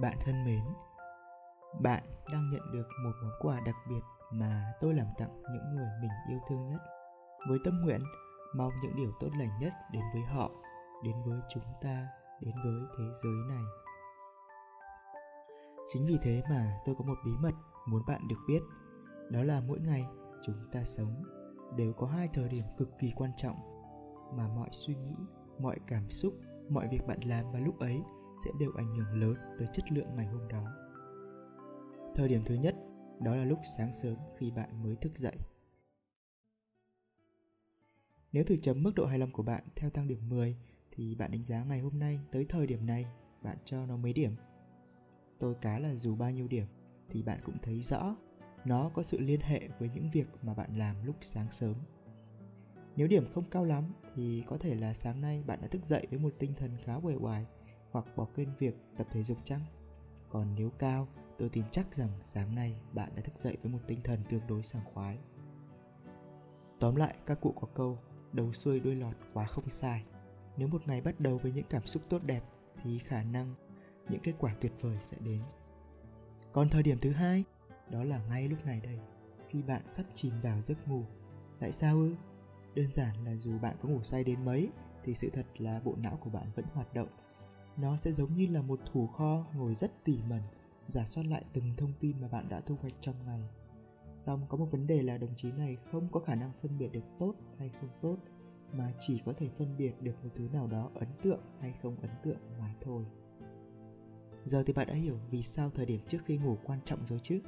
Bạn thân mến, bạn đang nhận được một món quà đặc biệt mà tôi làm tặng những người mình yêu thương nhất với tâm nguyện mong những điều tốt lành nhất đến với họ, đến với chúng ta, đến với thế giới này. Chính vì thế mà tôi có một bí mật muốn bạn được biết, đó là mỗi ngày chúng ta sống đều có hai thời điểm cực kỳ quan trọng mà mọi suy nghĩ, mọi cảm xúc, mọi việc bạn làm vào lúc ấy sẽ đều ảnh hưởng lớn tới chất lượng ngày hôm đó. Thời điểm thứ nhất, đó là lúc sáng sớm khi bạn mới thức dậy. Nếu thử chấm mức độ hài lòng của bạn theo thang điểm 10 thì bạn đánh giá ngày hôm nay tới thời điểm này, bạn cho nó mấy điểm. Tôi cá là dù bao nhiêu điểm, thì bạn cũng thấy rõ, nó có sự liên hệ với những việc mà bạn làm lúc sáng sớm. Nếu điểm không cao lắm, thì có thể là sáng nay bạn đã thức dậy với một tinh thần khá uể oải hoặc bỏ quên việc tập thể dục chăng? Còn nếu cao, tôi tin chắc rằng sáng nay bạn đã thức dậy với một tinh thần tương đối sảng khoái. Tóm lại, các cụ có câu đầu xuôi đuôi lọt quá không sai. Nếu một ngày bắt đầu với những cảm xúc tốt đẹp thì khả năng những kết quả tuyệt vời sẽ đến. Còn thời điểm thứ hai, đó là ngay lúc này đây, khi bạn sắp chìm vào giấc ngủ. Tại sao ư? Đơn giản là dù bạn có ngủ say đến mấy thì sự thật là bộ não của bạn vẫn hoạt động nó sẽ giống như là một thủ kho ngồi rất tỉ mẩn giả soát lại từng thông tin mà bạn đã thu hoạch trong ngày Song có một vấn đề là đồng chí này không có khả năng phân biệt được tốt hay không tốt mà chỉ có thể phân biệt được một thứ nào đó ấn tượng hay không ấn tượng mà thôi. Giờ thì bạn đã hiểu vì sao thời điểm trước khi ngủ quan trọng rồi chứ.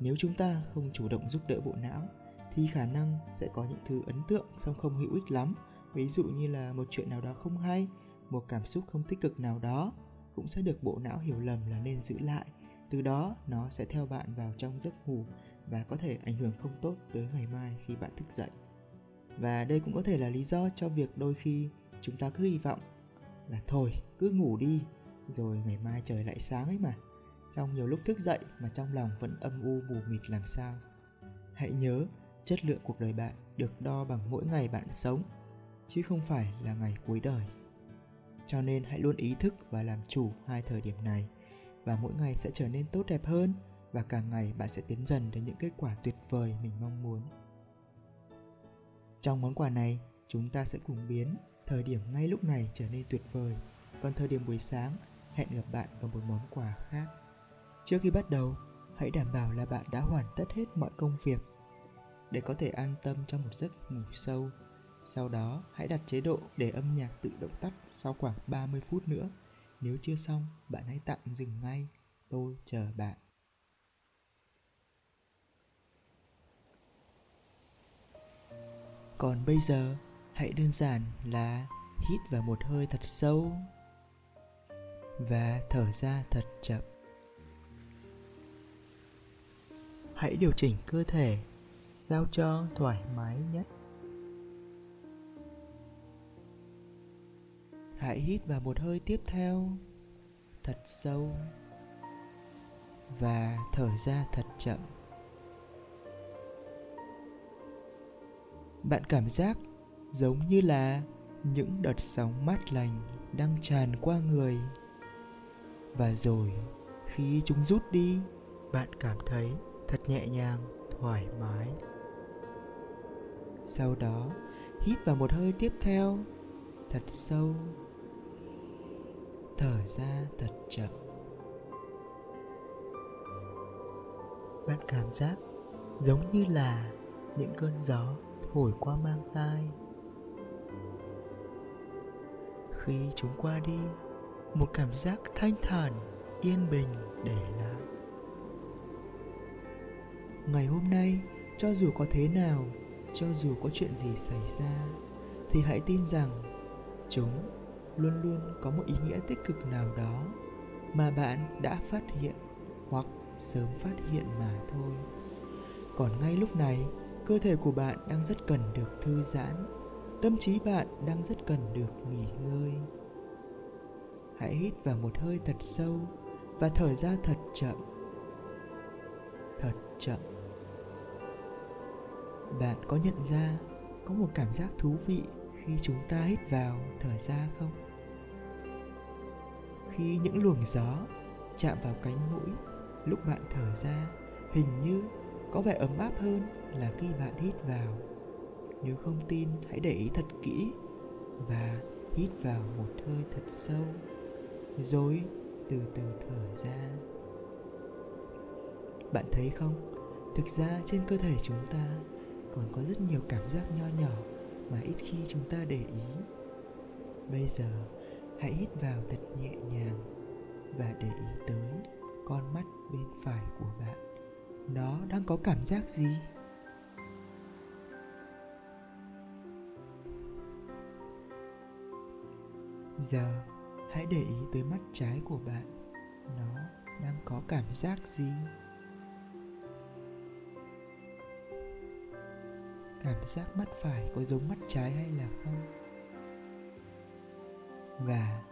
Nếu chúng ta không chủ động giúp đỡ bộ não thì khả năng sẽ có những thứ ấn tượng song không hữu ích lắm, ví dụ như là một chuyện nào đó không hay một cảm xúc không tích cực nào đó cũng sẽ được bộ não hiểu lầm là nên giữ lại. Từ đó, nó sẽ theo bạn vào trong giấc ngủ và có thể ảnh hưởng không tốt tới ngày mai khi bạn thức dậy. Và đây cũng có thể là lý do cho việc đôi khi chúng ta cứ hy vọng là thôi, cứ ngủ đi, rồi ngày mai trời lại sáng ấy mà. Xong nhiều lúc thức dậy mà trong lòng vẫn âm u mù mịt làm sao. Hãy nhớ, chất lượng cuộc đời bạn được đo bằng mỗi ngày bạn sống, chứ không phải là ngày cuối đời cho nên hãy luôn ý thức và làm chủ hai thời điểm này. Và mỗi ngày sẽ trở nên tốt đẹp hơn và càng ngày bạn sẽ tiến dần đến những kết quả tuyệt vời mình mong muốn. Trong món quà này, chúng ta sẽ cùng biến thời điểm ngay lúc này trở nên tuyệt vời. Còn thời điểm buổi sáng, hẹn gặp bạn ở một món quà khác. Trước khi bắt đầu, hãy đảm bảo là bạn đã hoàn tất hết mọi công việc để có thể an tâm trong một giấc ngủ sâu sau đó hãy đặt chế độ để âm nhạc tự động tắt sau khoảng 30 phút nữa. Nếu chưa xong, bạn hãy tạm dừng ngay. Tôi chờ bạn. Còn bây giờ, hãy đơn giản là hít vào một hơi thật sâu và thở ra thật chậm. Hãy điều chỉnh cơ thể sao cho thoải mái nhất. Hãy hít vào một hơi tiếp theo, thật sâu, và thở ra thật chậm. Bạn cảm giác giống như là những đợt sóng mát lành đang tràn qua người. Và rồi, khi chúng rút đi, bạn cảm thấy thật nhẹ nhàng, thoải mái. Sau đó, hít vào một hơi tiếp theo, thật sâu thở ra thật chậm. Bạn cảm giác giống như là những cơn gió thổi qua mang tai. Khi chúng qua đi, một cảm giác thanh thản, yên bình để lại. Ngày hôm nay, cho dù có thế nào, cho dù có chuyện gì xảy ra, thì hãy tin rằng chúng luôn luôn có một ý nghĩa tích cực nào đó mà bạn đã phát hiện hoặc sớm phát hiện mà thôi. Còn ngay lúc này, cơ thể của bạn đang rất cần được thư giãn, tâm trí bạn đang rất cần được nghỉ ngơi. Hãy hít vào một hơi thật sâu và thở ra thật chậm. Thật chậm. Bạn có nhận ra có một cảm giác thú vị khi chúng ta hít vào, thở ra không? Khi những luồng gió chạm vào cánh mũi, lúc bạn thở ra, hình như có vẻ ấm áp hơn là khi bạn hít vào. Nếu không tin, hãy để ý thật kỹ và hít vào một hơi thật sâu, rồi từ từ thở ra. Bạn thấy không? Thực ra trên cơ thể chúng ta còn có rất nhiều cảm giác nho nhỏ mà ít khi chúng ta để ý. Bây giờ hãy hít vào thật nhẹ nhàng và để ý tới con mắt bên phải của bạn. Nó đang có cảm giác gì? Giờ, hãy để ý tới mắt trái của bạn. Nó đang có cảm giác gì? Cảm giác mắt phải có giống mắt trái hay là không? Và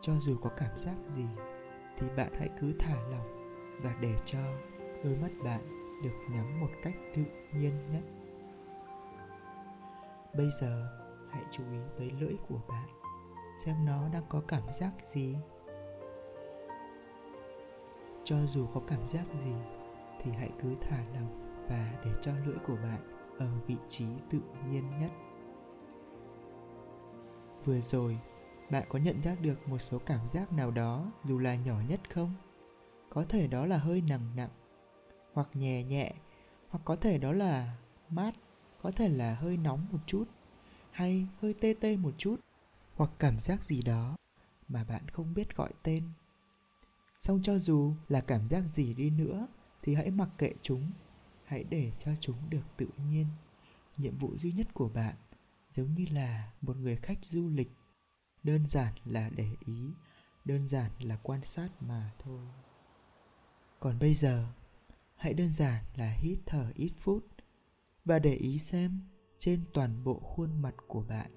cho dù có cảm giác gì, thì bạn hãy cứ thả lỏng và để cho đôi mắt bạn được nhắm một cách tự nhiên nhất. Bây giờ, hãy chú ý tới lưỡi của bạn, xem nó đang có cảm giác gì. Cho dù có cảm giác gì, thì hãy cứ thả lỏng và để cho lưỡi của bạn ở vị trí tự nhiên nhất. Vừa rồi bạn có nhận ra được một số cảm giác nào đó, dù là nhỏ nhất không? Có thể đó là hơi nặng nặng, hoặc nhẹ nhẹ, hoặc có thể đó là mát, có thể là hơi nóng một chút, hay hơi tê tê một chút, hoặc cảm giác gì đó mà bạn không biết gọi tên. Song cho dù là cảm giác gì đi nữa, thì hãy mặc kệ chúng. Hãy để cho chúng được tự nhiên. Nhiệm vụ duy nhất của bạn giống như là một người khách du lịch đơn giản là để ý, đơn giản là quan sát mà thôi. Còn bây giờ, hãy đơn giản là hít thở ít phút và để ý xem trên toàn bộ khuôn mặt của bạn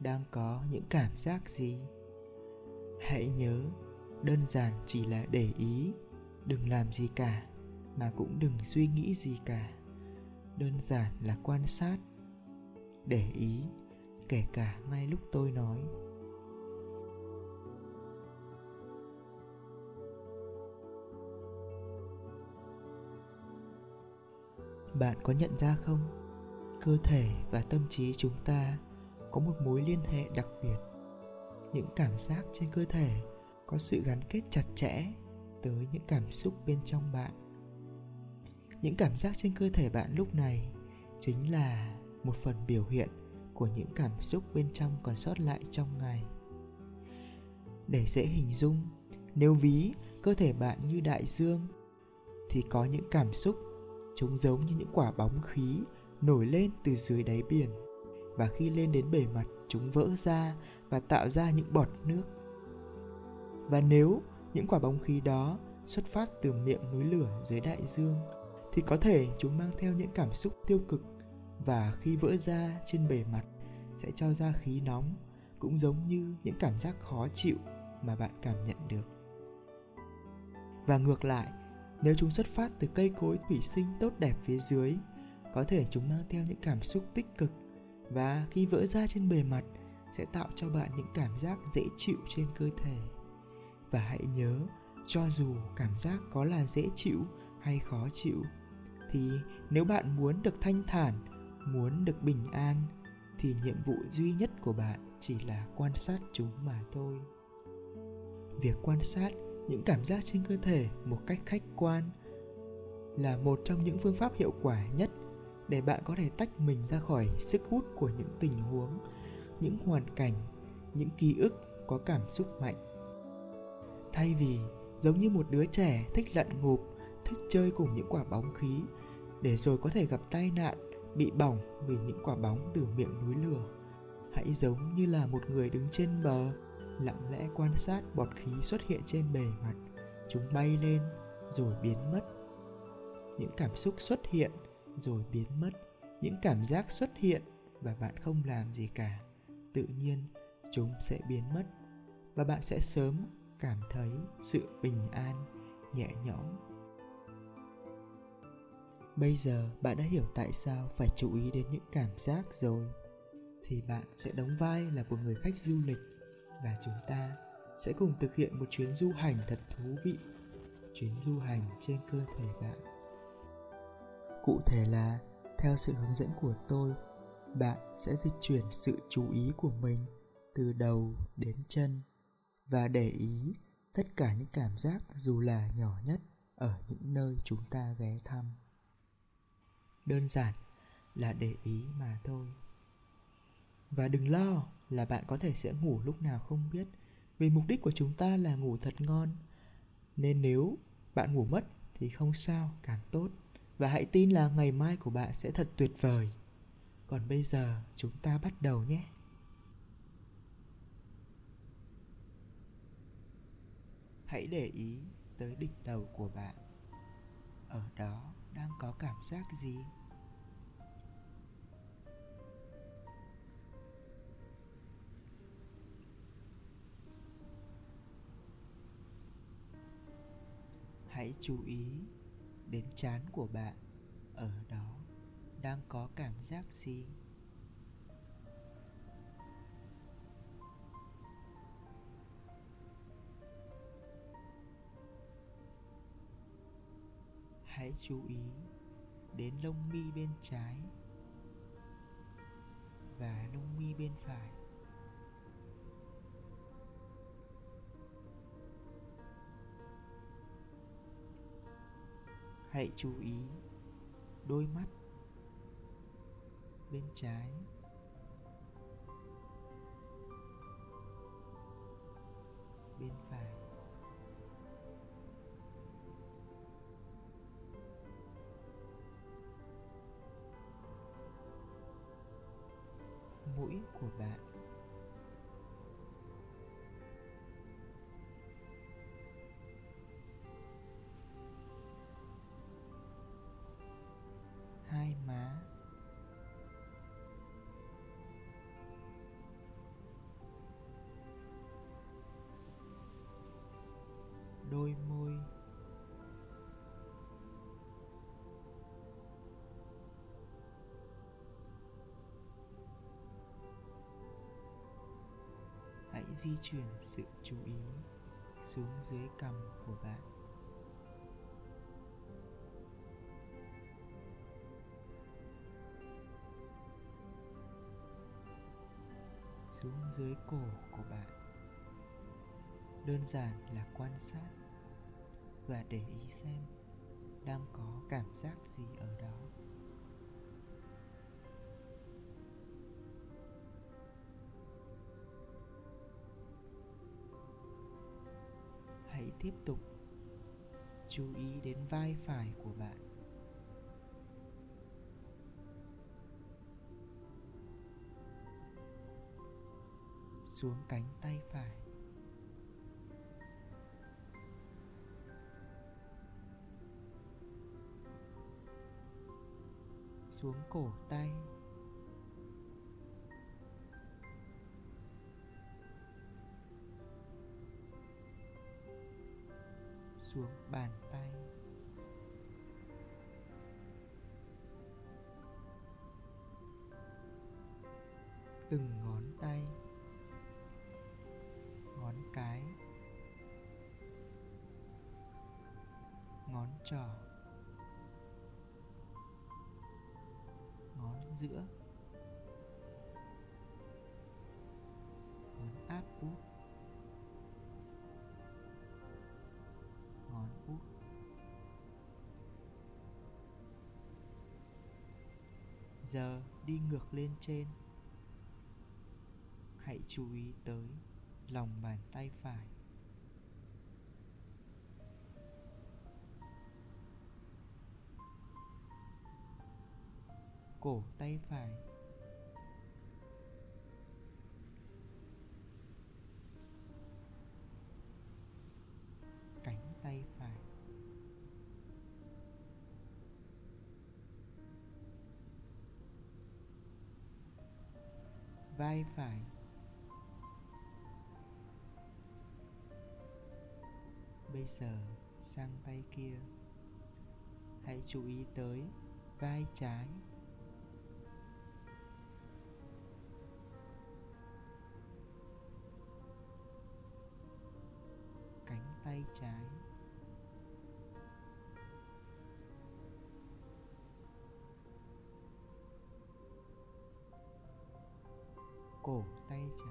đang có những cảm giác gì. Hãy nhớ, đơn giản chỉ là để ý, đừng làm gì cả mà cũng đừng suy nghĩ gì cả. Đơn giản là quan sát, để ý, kể cả ngay lúc tôi nói. Bạn có nhận ra không? Cơ thể và tâm trí chúng ta có một mối liên hệ đặc biệt. Những cảm giác trên cơ thể có sự gắn kết chặt chẽ tới những cảm xúc bên trong bạn. Những cảm giác trên cơ thể bạn lúc này chính là một phần biểu hiện của những cảm xúc bên trong còn sót lại trong ngày. Để dễ hình dung, nếu ví cơ thể bạn như đại dương thì có những cảm xúc chúng giống như những quả bóng khí nổi lên từ dưới đáy biển. Và khi lên đến bề mặt, chúng vỡ ra và tạo ra những bọt nước. Và nếu những quả bóng khí đó xuất phát từ miệng núi lửa dưới đại dương, thì có thể chúng mang theo những cảm xúc tiêu cực. Và khi vỡ ra trên bề mặt, sẽ cho ra khí nóng, cũng giống như những cảm giác khó chịu mà bạn cảm nhận được. Và ngược lại nếu chúng xuất phát từ cây cối thủy sinh tốt đẹp phía dưới, có thể chúng mang theo những cảm xúc tích cực và khi vỡ ra trên bề mặt sẽ tạo cho bạn những cảm giác dễ chịu trên cơ thể. Và hãy nhớ, cho dù cảm giác có là dễ chịu hay khó chịu, thì nếu bạn muốn được thanh thản, muốn được bình an, thì nhiệm vụ duy nhất của bạn chỉ là quan sát chúng mà thôi. Việc quan sát những cảm giác trên cơ thể một cách khách quan là một trong những phương pháp hiệu quả nhất để bạn có thể tách mình ra khỏi sức hút của những tình huống, những hoàn cảnh, những ký ức có cảm xúc mạnh. Thay vì giống như một đứa trẻ thích lặn ngụp, thích chơi cùng những quả bóng khí, để rồi có thể gặp tai nạn, bị bỏng vì những quả bóng từ miệng núi lửa, hãy giống như là một người đứng trên bờ lặng lẽ quan sát bọt khí xuất hiện trên bề mặt. Chúng bay lên, rồi biến mất. Những cảm xúc xuất hiện, rồi biến mất. Những cảm giác xuất hiện, và bạn không làm gì cả. Tự nhiên, chúng sẽ biến mất. Và bạn sẽ sớm cảm thấy sự bình an, nhẹ nhõm. Bây giờ, bạn đã hiểu tại sao phải chú ý đến những cảm giác rồi. Thì bạn sẽ đóng vai là một người khách du lịch và chúng ta sẽ cùng thực hiện một chuyến du hành thật thú vị. Chuyến du hành trên cơ thể bạn. Cụ thể là, theo sự hướng dẫn của tôi, bạn sẽ dịch chuyển sự chú ý của mình từ đầu đến chân và để ý tất cả những cảm giác dù là nhỏ nhất ở những nơi chúng ta ghé thăm. Đơn giản là để ý mà thôi. Và đừng lo là bạn có thể sẽ ngủ lúc nào không biết. Vì mục đích của chúng ta là ngủ thật ngon. Nên nếu bạn ngủ mất thì không sao, càng tốt. Và hãy tin là ngày mai của bạn sẽ thật tuyệt vời. Còn bây giờ, chúng ta bắt đầu nhé. Hãy để ý tới đỉnh đầu của bạn. Ở đó đang có cảm giác gì? Hãy chú ý đến chán của bạn ở đó đang có cảm giác gì. Hãy chú ý đến lông mi bên trái và lông mi bên phải. Hãy chú ý đôi mắt bên trái. Đôi môi. Hãy di chuyển sự chú ý xuống dưới cằm của bạn. Xuống dưới cổ của bạn đơn giản là quan sát và để ý xem đang có cảm giác gì ở đó. Hãy tiếp tục chú ý đến vai phải của bạn. Xuống cánh tay phải. Xuống cổ tay. Xuống bàn giờ đi ngược lên trên. Hãy chú ý tới lòng bàn tay phải. Cổ tay phải vai phải. Bây giờ, sang tay kia. Hãy chú ý tới vai trái. Cánh tay trái. 哦呆家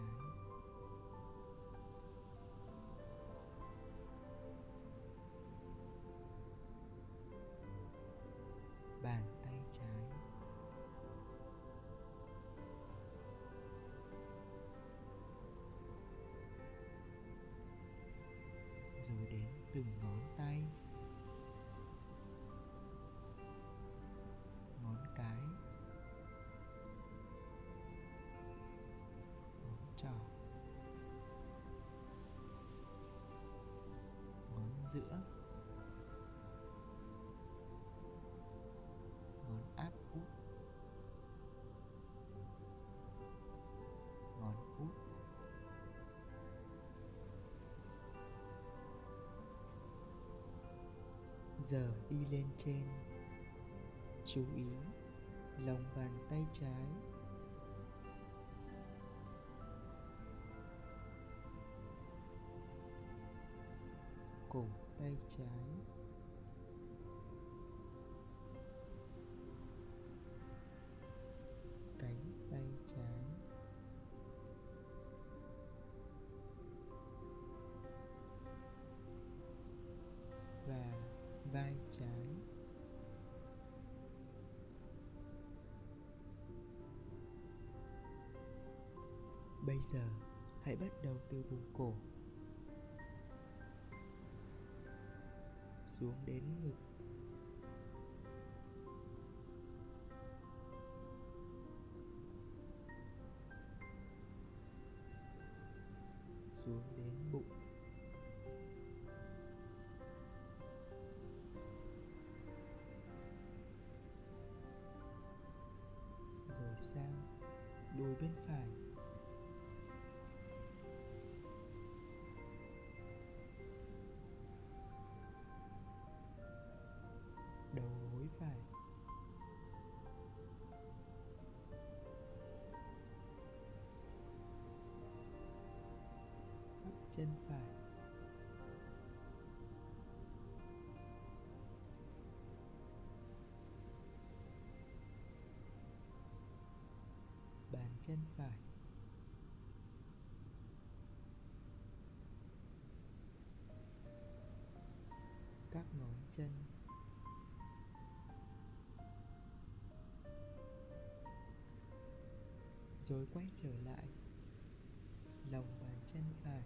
giữa. Ngón áp út. Ngón út. Giờ đi lên trên. Chú ý, lòng bàn tay trái. Cổ tay trái. Cánh tay trái. Và vai trái. Bây giờ, hãy bắt đầu từ vùng cổ. Xuống đến ngực. Xuống đến bụng. Chân phải. Bàn chân phải. Các ngón chân. Rồi quay trở lại. Lòng bàn chân phải.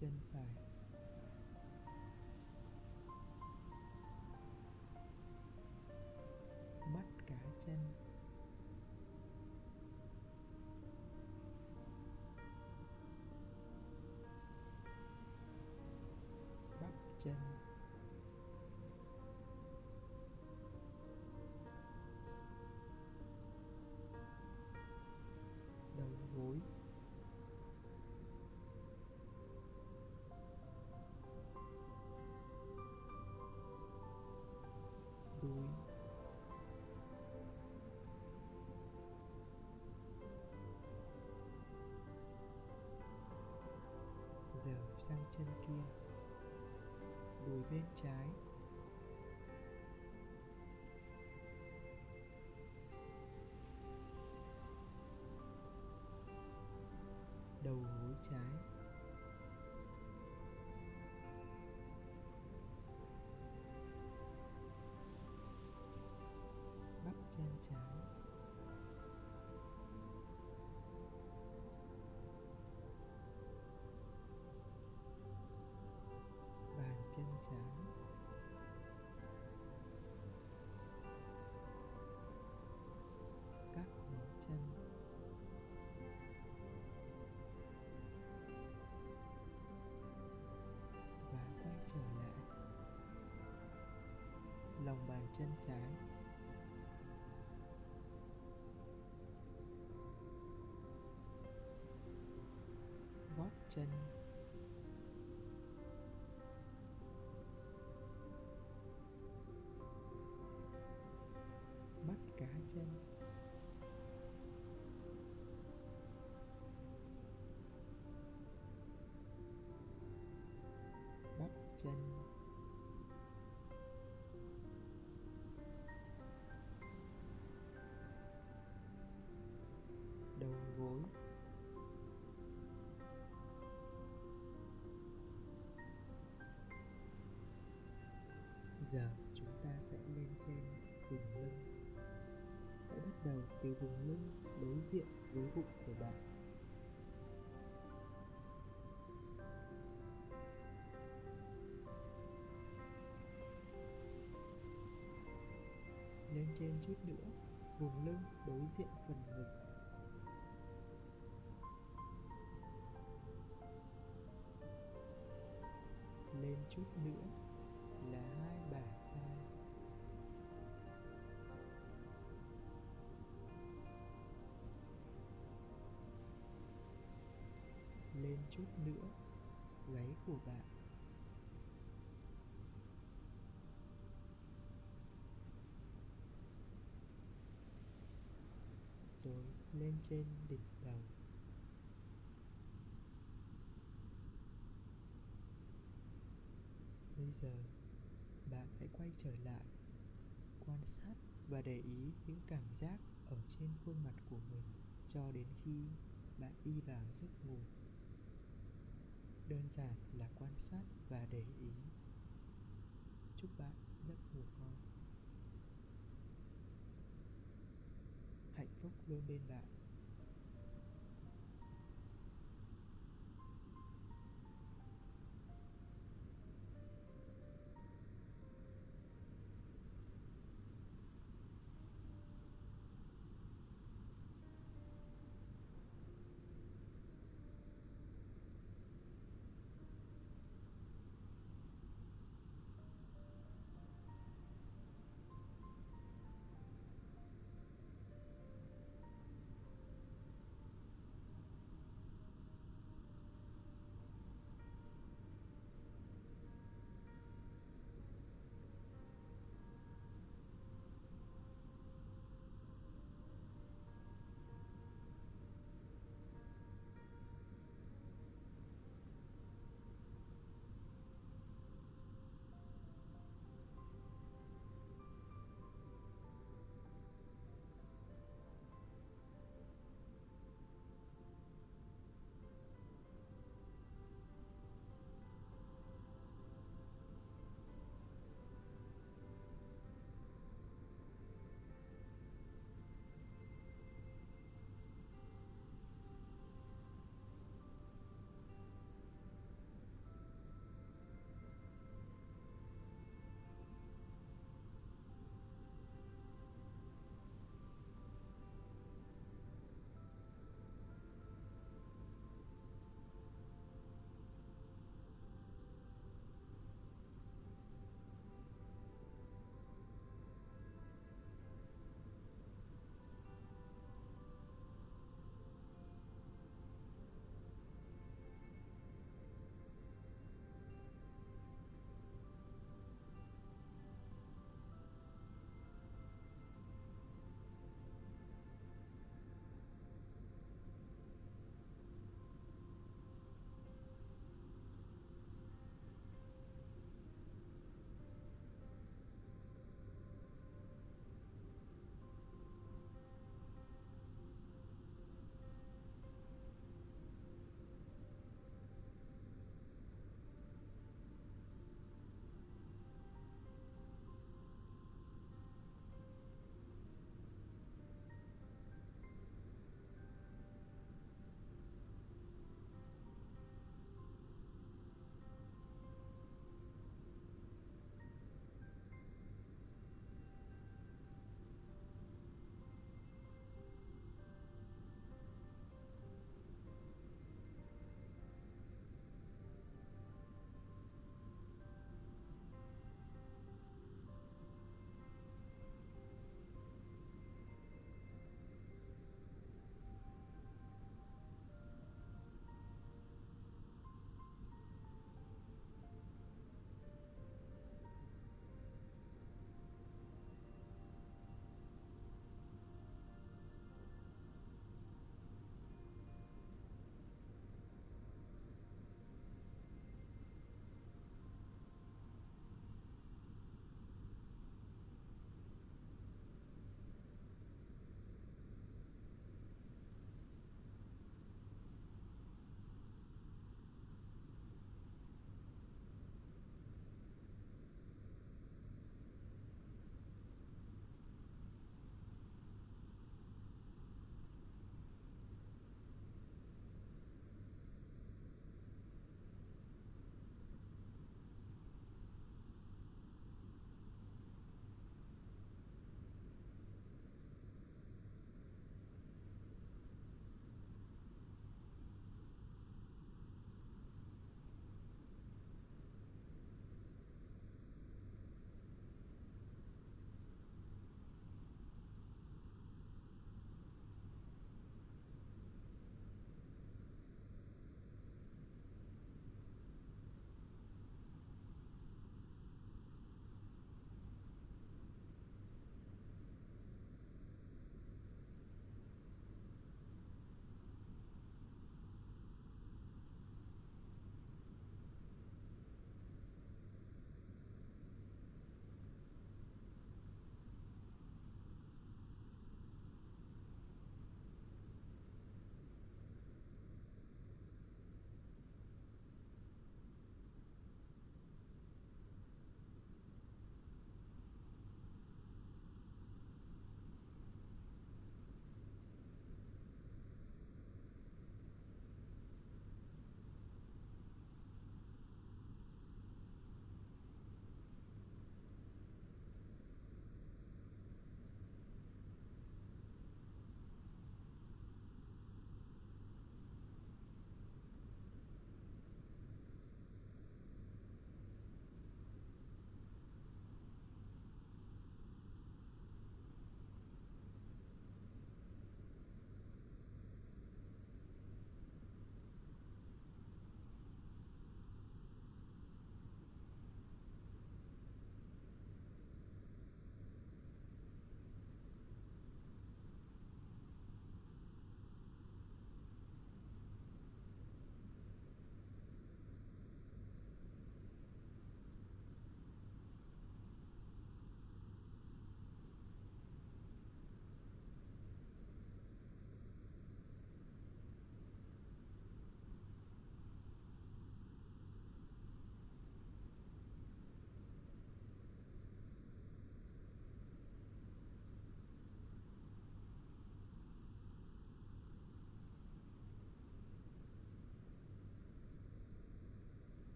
Gót chân tôi giờ sang chân kia đùi bên trái. Đầu gối trái. Lòng bàn chân trái. Gót chân giờ chúng ta sẽ lên trên vùng lưng. Hãy bắt đầu từ vùng lưng đối diện với bụng của bạn. Lên trên chút nữa, vùng lưng đối diện phần ngực. Lên chút nữa chút nữa gáy của bạn. Rồi lên trên đỉnh đầu. Bây giờ, bạn hãy quay trở lại, quan sát và để ý những cảm giác ở trên khuôn mặt của mình cho đến khi bạn đi vào giấc ngủ đơn giản là quan sát và để ý. Chúc bạn giấc ngủ ngon. Hạnh phúc luôn bên bạn.